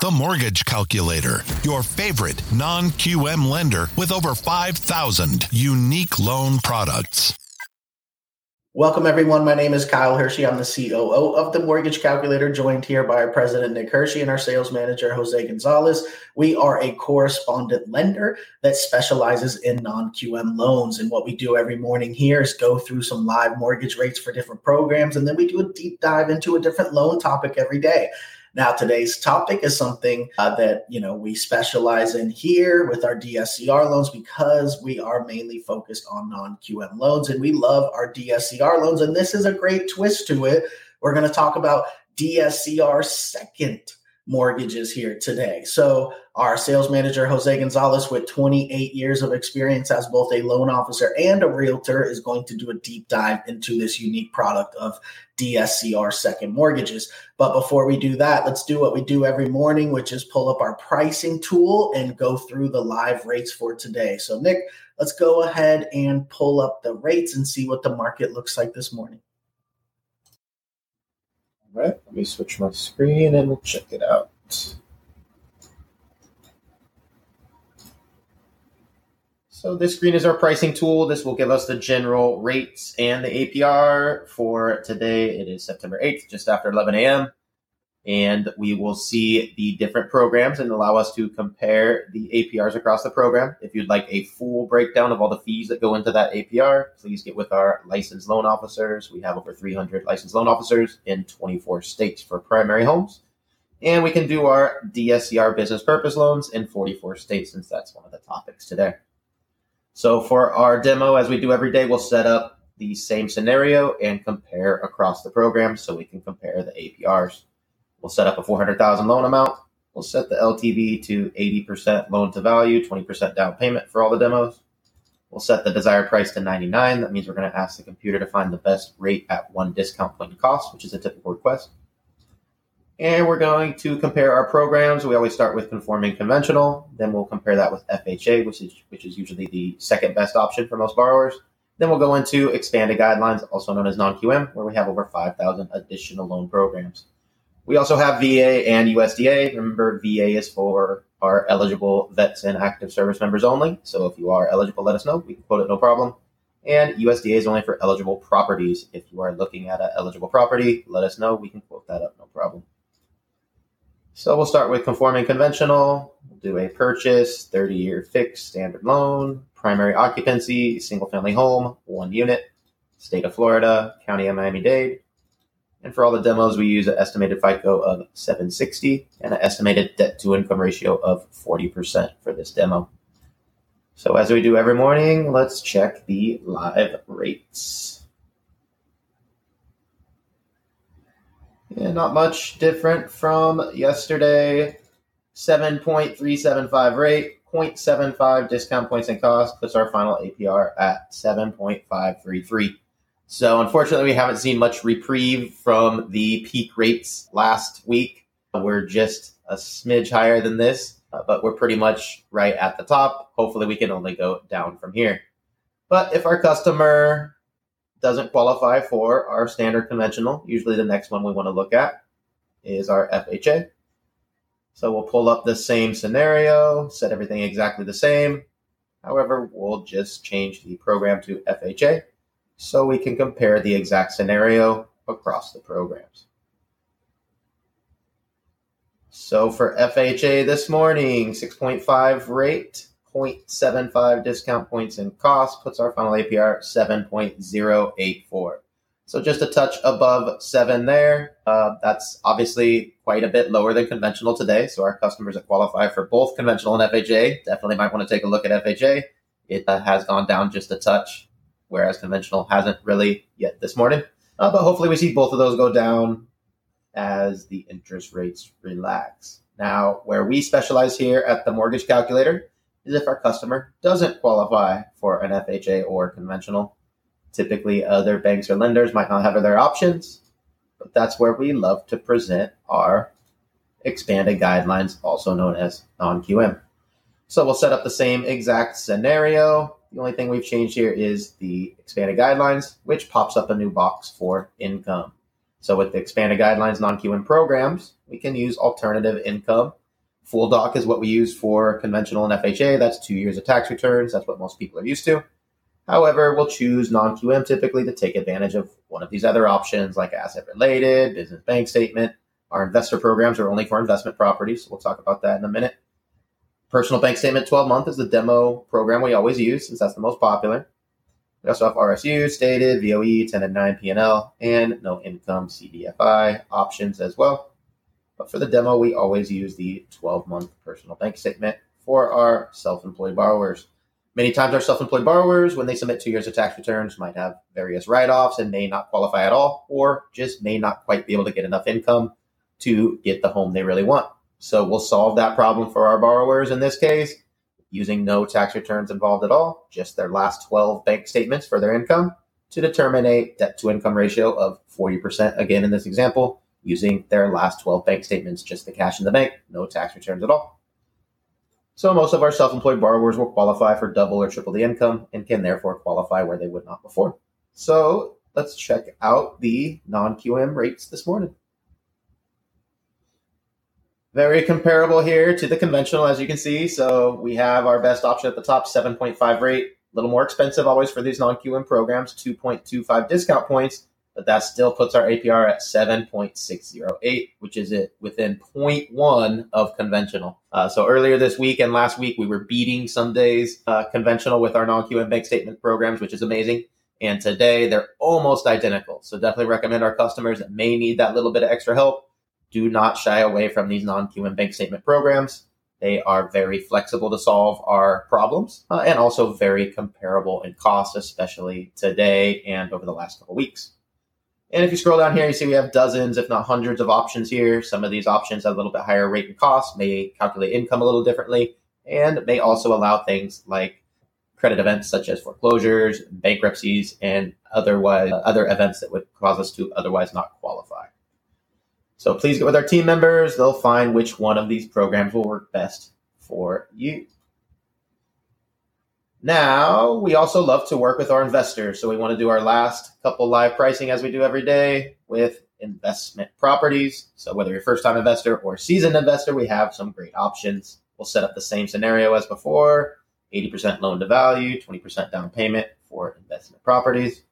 The Mortgage Calculator, your favorite non QM lender with over 5,000 unique loan products. Welcome, everyone. My name is Kyle Hershey. I'm the COO of the Mortgage Calculator, joined here by our president, Nick Hershey, and our sales manager, Jose Gonzalez. We are a correspondent lender that specializes in non QM loans. And what we do every morning here is go through some live mortgage rates for different programs, and then we do a deep dive into a different loan topic every day. Now, today's topic is something uh, that you know we specialize in here with our DSCR loans because we are mainly focused on non-QM loans, and we love our DSCR loans. And this is a great twist to it. We're going to talk about DSCR second mortgages here today. So, our sales manager, Jose Gonzalez, with 28 years of experience as both a loan officer and a realtor, is going to do a deep dive into this unique product of DSCR second mortgages. But before we do that, let's do what we do every morning, which is pull up our pricing tool and go through the live rates for today. So, Nick, let's go ahead and pull up the rates and see what the market looks like this morning. All right, let me switch my screen and we'll check it out. So this screen is our pricing tool. This will give us the general rates and the APR for today. It is September 8th, just after 11 a.m. And we will see the different programs and allow us to compare the APRs across the program. If you'd like a full breakdown of all the fees that go into that APR, please get with our licensed loan officers. We have over 300 licensed loan officers in 24 states for primary homes. And we can do our DSCR business purpose loans in 44 states since that's one of the topics today. So for our demo, as we do every day, we'll set up the same scenario and compare across the program so we can compare the APRs. We'll set up a 400,000 loan amount. We'll set the LTV to 80% loan to value, 20% down payment for all the demos. We'll set the desired price to 99. That means we're going to ask the computer to find the best rate at one discount point cost, which is a typical request. And we're going to compare our programs. We always start with conforming conventional. Then we'll compare that with FHA, which is which is usually the second best option for most borrowers. Then we'll go into expanded guidelines, also known as non-QM, where we have over 5,000 additional loan programs. We also have VA and USDA. Remember, VA is for our eligible vets and active service members only. So if you are eligible, let us know. We can quote it no problem. And USDA is only for eligible properties. If you are looking at an eligible property, let us know. We can quote that up, no problem. So we'll start with conforming conventional. We'll do a purchase, 30 year fixed standard loan, primary occupancy, single family home, one unit, state of Florida, county of Miami Dade. And for all the demos, we use an estimated FICO of 760 and an estimated debt to income ratio of 40% for this demo. So as we do every morning, let's check the live rates. Yeah, not much different from yesterday. 7.375 rate, 0.75 discount points and cost puts our final APR at 7.533. So unfortunately, we haven't seen much reprieve from the peak rates last week. We're just a smidge higher than this, uh, but we're pretty much right at the top. Hopefully, we can only go down from here. But if our customer doesn't qualify for our standard conventional. Usually the next one we want to look at is our FHA. So we'll pull up the same scenario, set everything exactly the same. However, we'll just change the program to FHA so we can compare the exact scenario across the programs. So for FHA this morning, 6.5 rate, 0.75 discount points in cost puts our final APR 7.084. So just a touch above seven there. Uh, that's obviously quite a bit lower than conventional today. So our customers that qualify for both conventional and FHA definitely might want to take a look at FHA. It uh, has gone down just a touch, whereas conventional hasn't really yet this morning. Uh, but hopefully we see both of those go down as the interest rates relax. Now, where we specialize here at the mortgage calculator is if our customer doesn't qualify for an FHA or conventional. Typically, other banks or lenders might not have other options, but that's where we love to present our expanded guidelines, also known as non QM. So we'll set up the same exact scenario. The only thing we've changed here is the expanded guidelines, which pops up a new box for income. So with the expanded guidelines non-QM programs, we can use alternative income. Full doc is what we use for conventional and FHA. That's two years of tax returns. That's what most people are used to. However, we'll choose non-QM typically to take advantage of one of these other options like asset related, business bank statement. Our investor programs are only for investment properties. So we'll talk about that in a minute. Personal bank statement 12 month is the demo program we always use since that's the most popular. We also have RSU, stated, VOE, 10 and 9 P&L, and no income CDFI options as well. But for the demo, we always use the 12 month personal bank statement for our self employed borrowers. Many times, our self employed borrowers, when they submit two years of tax returns, might have various write offs and may not qualify at all, or just may not quite be able to get enough income to get the home they really want. So, we'll solve that problem for our borrowers in this case using no tax returns involved at all, just their last 12 bank statements for their income to determine a debt to income ratio of 40%. Again, in this example, using their last 12 bank statements, just the cash in the bank, no tax returns at all. So most of our self-employed borrowers will qualify for double or triple the income and can therefore qualify where they would not before. So let's check out the non-QM rates this morning. Very comparable here to the conventional, as you can see. So we have our best option at the top, 7.5 rate. A little more expensive always for these non-QM programs, 2.25 discount points but that still puts our APR at 7.608, which is it within 0.1 of conventional. Uh, so earlier this week and last week, we were beating some days uh, conventional with our non-QM bank statement programs, which is amazing. And today they're almost identical. So definitely recommend our customers that may need that little bit of extra help. Do not shy away from these non-QM bank statement programs. They are very flexible to solve our problems uh, and also very comparable in cost, especially today and over the last couple weeks. And if you scroll down here, you see we have dozens, if not hundreds of options here. Some of these options have a little bit higher rate and cost, may calculate income a little differently, and may also allow things like credit events such as foreclosures, bankruptcies, and otherwise uh, other events that would cause us to otherwise not qualify. So please get with our team members. They'll find which one of these programs will work best for you. Now, we also love to work with our investors. So we want to do our last couple live pricing as we do every day with investment properties. So whether you're a first time investor or seasoned investor, we have some great options. We'll set up the same scenario as before 80% loan to value, 20% down payment for investment properties.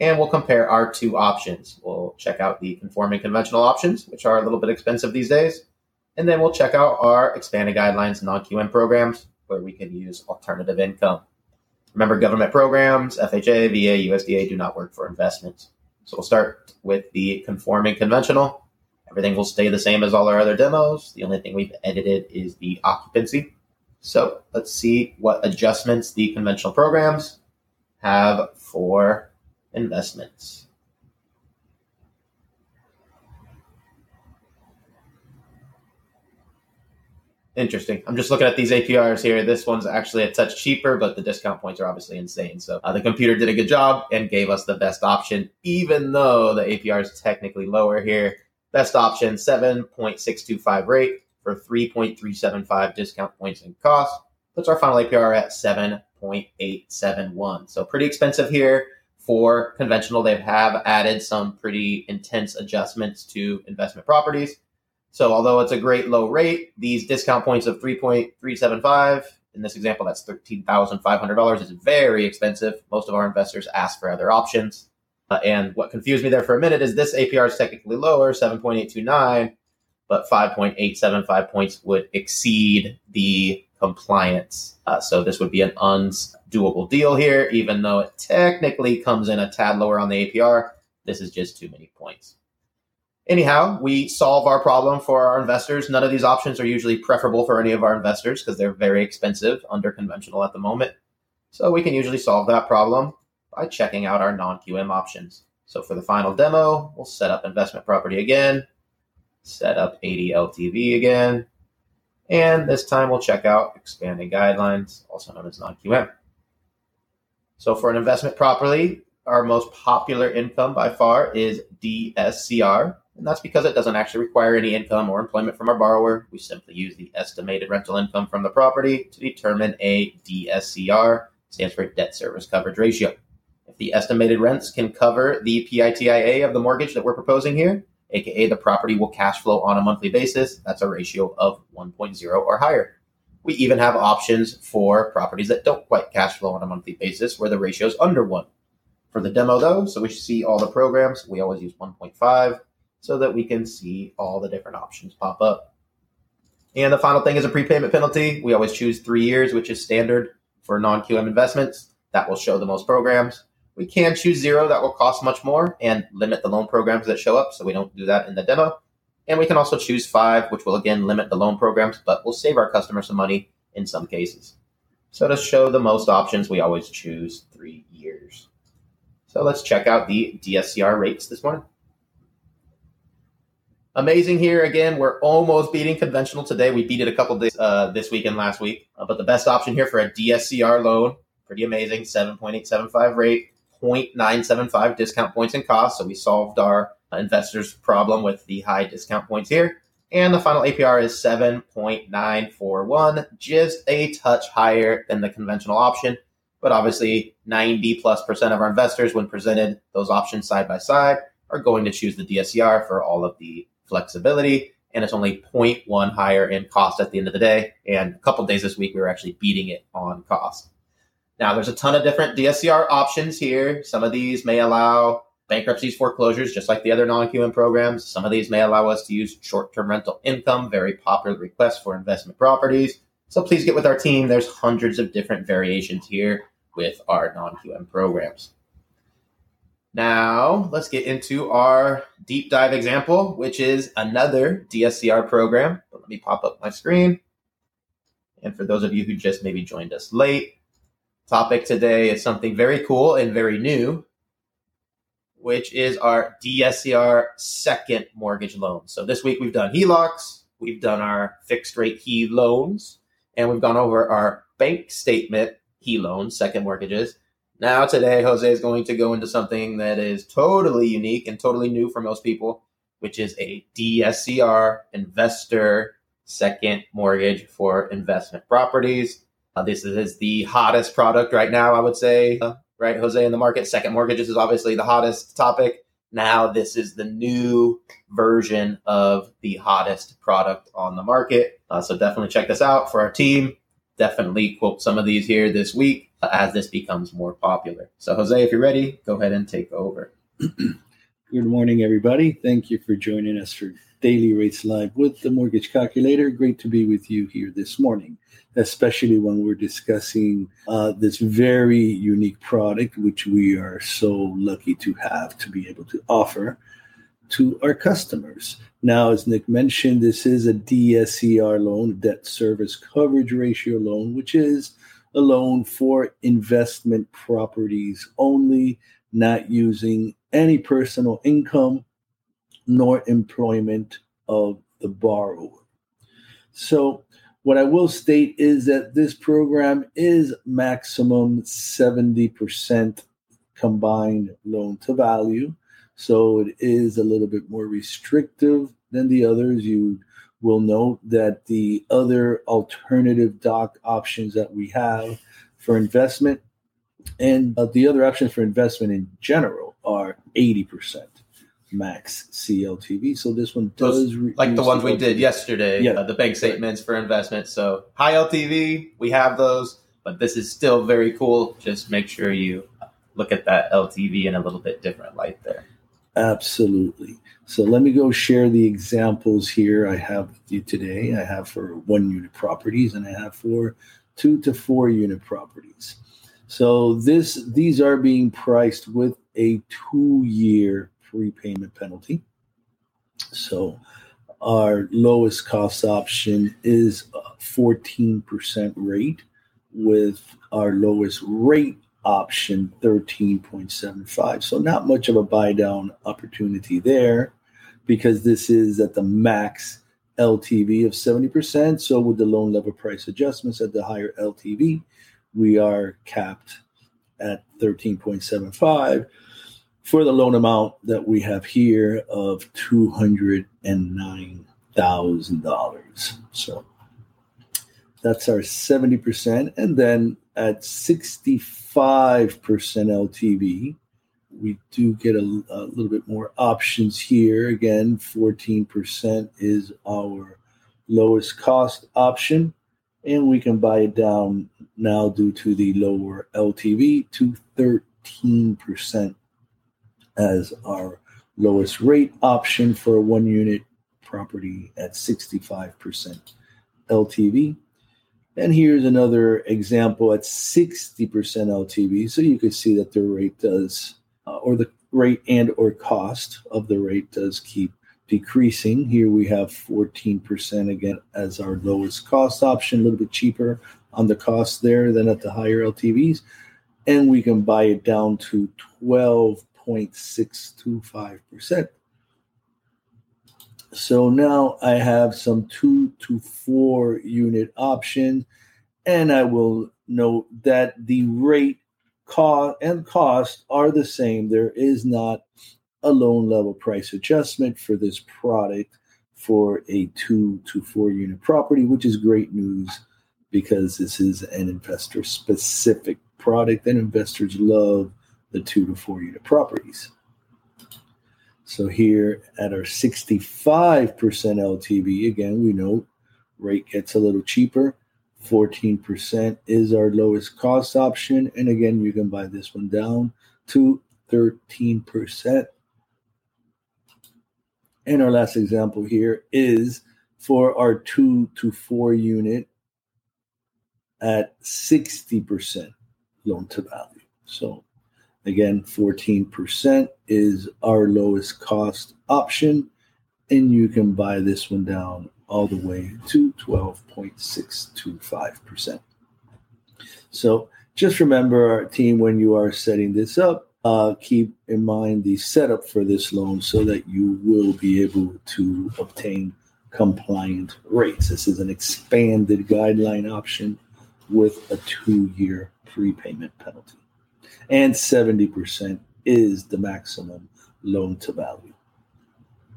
And we'll compare our two options. We'll check out the conforming conventional options, which are a little bit expensive these days. And then we'll check out our expanded guidelines non QM programs, where we can use alternative income. Remember, government programs, FHA, VA, USDA do not work for investments. So we'll start with the conforming conventional. Everything will stay the same as all our other demos. The only thing we've edited is the occupancy. So let's see what adjustments the conventional programs have for investments. Interesting. I'm just looking at these APRs here. This one's actually a touch cheaper, but the discount points are obviously insane. So uh, the computer did a good job and gave us the best option, even though the APR is technically lower here. Best option, 7.625 rate for 3.375 discount points and cost. Puts our final APR at 7.871. So pretty expensive here for conventional. They have added some pretty intense adjustments to investment properties. So although it's a great low rate, these discount points of 3.375, in this example, that's $13,500 is very expensive. Most of our investors ask for other options. Uh, and what confused me there for a minute is this APR is technically lower, 7.829, but 5.875 points would exceed the compliance. Uh, so this would be an undoable deal here, even though it technically comes in a tad lower on the APR. This is just too many points. Anyhow, we solve our problem for our investors. None of these options are usually preferable for any of our investors because they're very expensive under conventional at the moment. So we can usually solve that problem by checking out our non-QM options. So for the final demo, we'll set up investment property again, set up 80 LTV again, and this time we'll check out expanding guidelines, also known as non-QM. So for an investment property, our most popular income by far is DSCR, and that's because it doesn't actually require any income or employment from our borrower. We simply use the estimated rental income from the property to determine a DSCR, stands for debt service coverage ratio. If the estimated rents can cover the PITIA of the mortgage that we're proposing here, aka the property will cash flow on a monthly basis, that's a ratio of 1.0 or higher. We even have options for properties that don't quite cash flow on a monthly basis where the ratio is under 1. For the demo though, so we see all the programs, we always use 1.5 so that we can see all the different options pop up. And the final thing is a prepayment penalty. We always choose three years, which is standard for non QM investments. That will show the most programs. We can choose zero, that will cost much more and limit the loan programs that show up. So we don't do that in the demo. And we can also choose five, which will again limit the loan programs, but will save our customers some money in some cases. So to show the most options, we always choose three years. So let's check out the DSCR rates this morning. Amazing here again. We're almost beating conventional today. We beat it a couple days uh, this week and last week, uh, but the best option here for a DSCR loan, pretty amazing. 7.875 rate, 0.975 discount points and costs. So we solved our investors' problem with the high discount points here. And the final APR is 7.941, just a touch higher than the conventional option. But obviously, 90 plus percent of our investors, when presented those options side by side, are going to choose the DSCR for all of the flexibility, and it's only 0.1 higher in cost at the end of the day. And a couple days this week, we were actually beating it on cost. Now, there's a ton of different DSCR options here. Some of these may allow bankruptcies, foreclosures, just like the other non-QM programs. Some of these may allow us to use short-term rental income, very popular request for investment properties. So please get with our team. There's hundreds of different variations here with our non-QM programs. Now, let's get into our deep dive example, which is another DSCR program. Let me pop up my screen. And for those of you who just maybe joined us late, topic today is something very cool and very new, which is our DSCR second mortgage loan. So this week we've done HELOCs, we've done our fixed rate HE loans, and we've gone over our bank statement HE loans, second mortgages. Now, today, Jose is going to go into something that is totally unique and totally new for most people, which is a DSCR investor second mortgage for investment properties. Uh, this is the hottest product right now, I would say, uh, right, Jose, in the market. Second mortgages is obviously the hottest topic. Now, this is the new version of the hottest product on the market. Uh, so, definitely check this out for our team. Definitely quote some of these here this week as this becomes more popular. So, Jose, if you're ready, go ahead and take over. Good morning, everybody. Thank you for joining us for Daily Rates Live with the Mortgage Calculator. Great to be with you here this morning, especially when we're discussing uh, this very unique product, which we are so lucky to have to be able to offer to our customers. Now, as Nick mentioned, this is a DSCR loan, debt service coverage ratio loan, which is a loan for investment properties only, not using any personal income nor employment of the borrower. So, what I will state is that this program is maximum 70% combined loan to value. So, it is a little bit more restrictive than the others. You will note that the other alternative doc options that we have for investment and uh, the other options for investment in general are 80% max CLTV. So this one does re- like the ones we did yesterday, yeah. Uh, the bank statements for investment. So high LTV, we have those, but this is still very cool. Just make sure you look at that LTV in a little bit different light there. Absolutely. So let me go share the examples here I have with you today. I have for one unit properties and I have for two to four unit properties. So this these are being priced with a two year prepayment penalty. So our lowest cost option is a 14% rate with our lowest rate option 13.75. So not much of a buy down opportunity there because this is at the max LTV of 70%. So with the loan level price adjustments at the higher LTV, we are capped at 13.75 for the loan amount that we have here of $209,000. So That's our 70%. And then at 65% LTV, we do get a, a, little bit more options here. Again, 14% is our lowest cost option, and we can buy it down now due to the lower LTV to 13% as our lowest rate option for a one unit property at 65% LTV. And here's another example at 60% LTV. So you can see that the rate does, uh, or the rate and or cost of the rate does keep decreasing. Here we have 14% again as our lowest cost option, a little bit cheaper on the cost there than at the higher LTVs. And we can buy it down to 12.625%. So now I have some two to four unit option, and I will note that the rate cost and cost are the same. There is not a loan level price adjustment for this product for a two to four unit property, which is great news because this is an investor specific product and investors love the two to four unit properties. So here at our 65% LTV, again, we know rate gets a little cheaper. 14% is our lowest cost option. And again, you can buy this one down to 13%. And our last example here is for our two to four unit at 60% loan to value. So Again, 14% is our lowest cost option, and you can buy this one down all the way to 12.625%. So just remember, our team, when you are setting this up, uh, keep in mind the setup for this loan so that you will be able to obtain compliant rates. This is an expanded guideline option with a two year prepayment penalty and 70% is the maximum loan to value.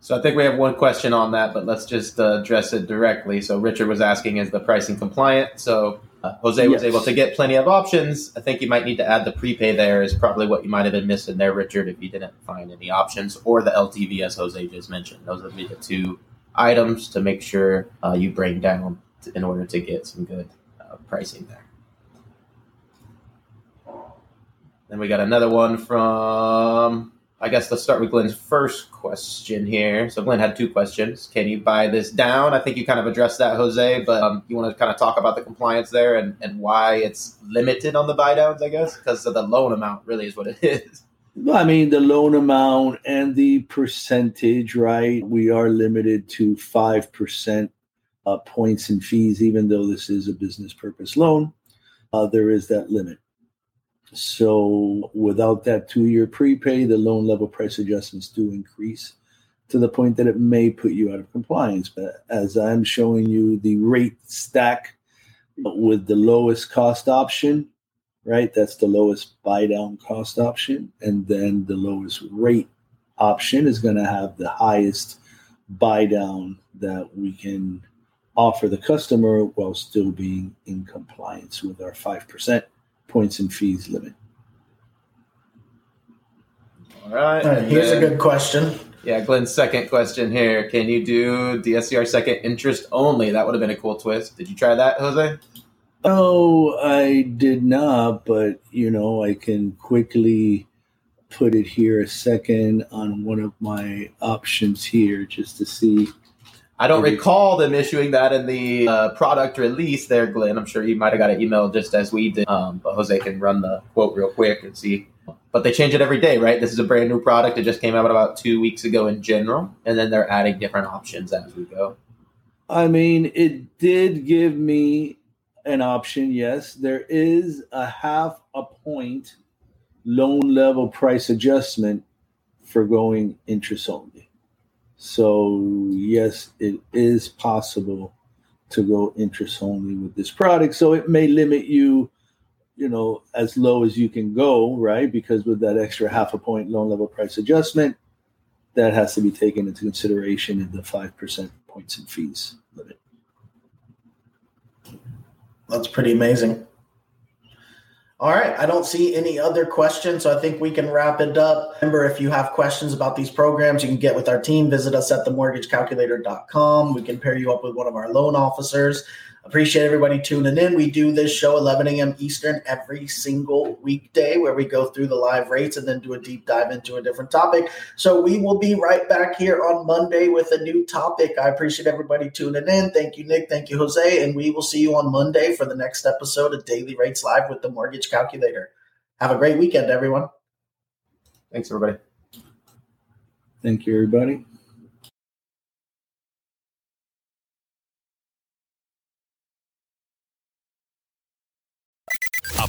So I think we have one question on that, but let's just uh, address it directly. So Richard was asking, is the pricing compliant? So uh, Jose was able to get plenty of options. I think you might need to add the prepay there is probably what you might have been missing there, Richard, if you didn't find any options or the LTV as Jose just mentioned. Those would be the two items to make sure uh, you bring down in order to get some good uh, pricing there. Then we got another one from, I guess let's start with Glenn's first question here. So Glenn had two questions. Can you buy this down? I think you kind of addressed that, Jose, but um, you want to kind of talk about the compliance there and, and why it's limited on the buy downs, I guess, because of the loan amount really is what it is. Well, I mean, the loan amount and the percentage, right? We are limited to 5% uh, points and fees, even though this is a business purpose loan. Uh, there is that limit. So without that two year prepay, the loan level price adjustments do increase to the point that it may put you out of compliance. But as I'm showing you the rate stack with the lowest cost option, right? That's the lowest buy down cost option. And then the lowest rate option is going to have the highest buy down that we can offer the customer while still being in compliance with our 5% points and fees limit. All right. All right here's then, a good question. Yeah, Glenn's second question here. Can you do DSCR second interest only? That would have been a cool twist. Did you try that, Jose? Oh, I did not, but you know, I can quickly put it here a second on one of my options here just to see I don't recall them issuing that in the uh, product release there, Glenn. I'm sure you might have got an email just as we did. Um, but Jose can run the quote real quick and see. But they change it every day, right? This is a brand new product. It just came out about two weeks ago in general. And then they're adding different options as we go. I mean, it did give me an option. Yes, there is a half a point loan level price adjustment for going interest only. So, yes, it is possible to go interest only with this product. So, it may limit you, you know, as low as you can go, right? Because with that extra half a point loan level price adjustment, that has to be taken into consideration in the 5% points and fees limit. That's pretty amazing. All right. I don't see any other questions, so I think we can wrap it up. Remember, if you have questions about these programs, you can get with our team. Visit us at themortgagecalculator.com. We can pair you up with one of our loan officers. Appreciate everybody tuning in. We do this show 11 a.m. Eastern every single weekday where we go through the live rates and then do a deep dive into a different topic. So we will be right back here on Monday with a new topic. I appreciate everybody tuning in. Thank you, Nick. Thank you, Jose. And we will see you on Monday for the next episode of Daily Rates Live with the Mortgage Calculator. Have a great weekend, everyone. Thanks, everybody. Thank you, everybody.